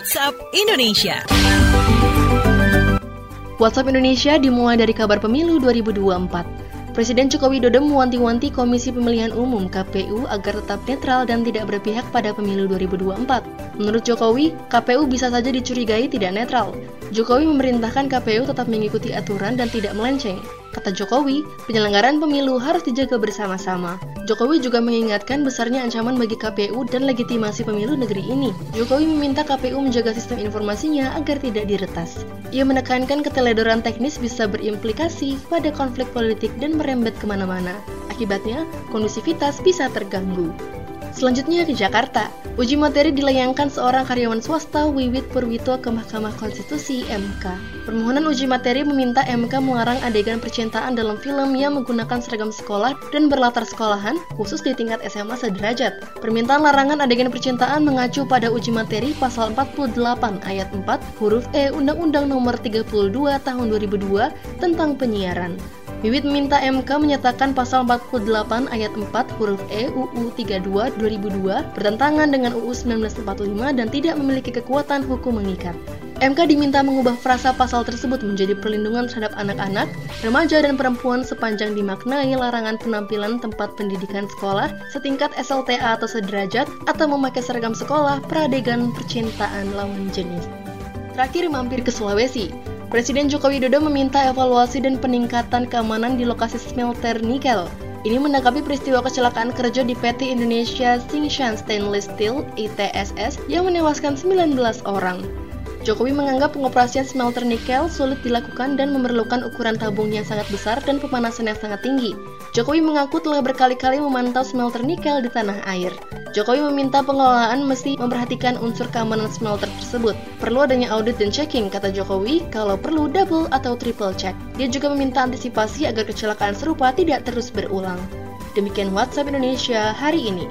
WhatsApp Indonesia. WhatsApp Indonesia dimulai dari kabar pemilu 2024. Presiden Joko Widodo mewanti-wanti Komisi Pemilihan Umum KPU agar tetap netral dan tidak berpihak pada pemilu 2024. Menurut Jokowi, KPU bisa saja dicurigai tidak netral. Jokowi memerintahkan KPU tetap mengikuti aturan dan tidak melenceng. Kata Jokowi, penyelenggaraan pemilu harus dijaga bersama-sama. Jokowi juga mengingatkan besarnya ancaman bagi KPU dan legitimasi pemilu negeri ini. Jokowi meminta KPU menjaga sistem informasinya agar tidak diretas. Ia menekankan keteledoran teknis bisa berimplikasi pada konflik politik dan merembet ke mana-mana. Akibatnya, kondusivitas bisa terganggu. Selanjutnya ke Jakarta. Uji materi dilayangkan seorang karyawan swasta Wiwit Purwito ke Mahkamah Konstitusi MK. Permohonan uji materi meminta MK melarang adegan percintaan dalam film yang menggunakan seragam sekolah dan berlatar sekolahan, khusus di tingkat SMA sederajat. Permintaan larangan adegan percintaan mengacu pada uji materi pasal 48 ayat 4 huruf E Undang-Undang Nomor 32 Tahun 2002 tentang penyiaran. Wiwit meminta MK menyatakan pasal 48 ayat 4 huruf E UU 32 2002 bertentangan dengan UU 1945 dan tidak memiliki kekuatan hukum mengikat. MK diminta mengubah frasa pasal tersebut menjadi perlindungan terhadap anak-anak, remaja, dan perempuan sepanjang dimaknai larangan penampilan tempat pendidikan sekolah setingkat SLTA atau sederajat atau memakai seragam sekolah peradegan percintaan lawan jenis. Terakhir mampir ke Sulawesi. Presiden Joko Widodo meminta evaluasi dan peningkatan keamanan di lokasi smelter nikel. Ini menanggapi peristiwa kecelakaan kerja di PT Indonesia Tsingshan Stainless Steel ITSS yang menewaskan 19 orang. Jokowi menganggap pengoperasian smelter nikel sulit dilakukan dan memerlukan ukuran tabung yang sangat besar dan pemanasan yang sangat tinggi. Jokowi mengaku telah berkali-kali memantau smelter nikel di tanah air. Jokowi meminta pengelolaan mesti memperhatikan unsur keamanan smelter tersebut. Perlu adanya audit dan checking, kata Jokowi, kalau perlu double atau triple check. Dia juga meminta antisipasi agar kecelakaan serupa tidak terus berulang. Demikian WhatsApp Indonesia hari ini.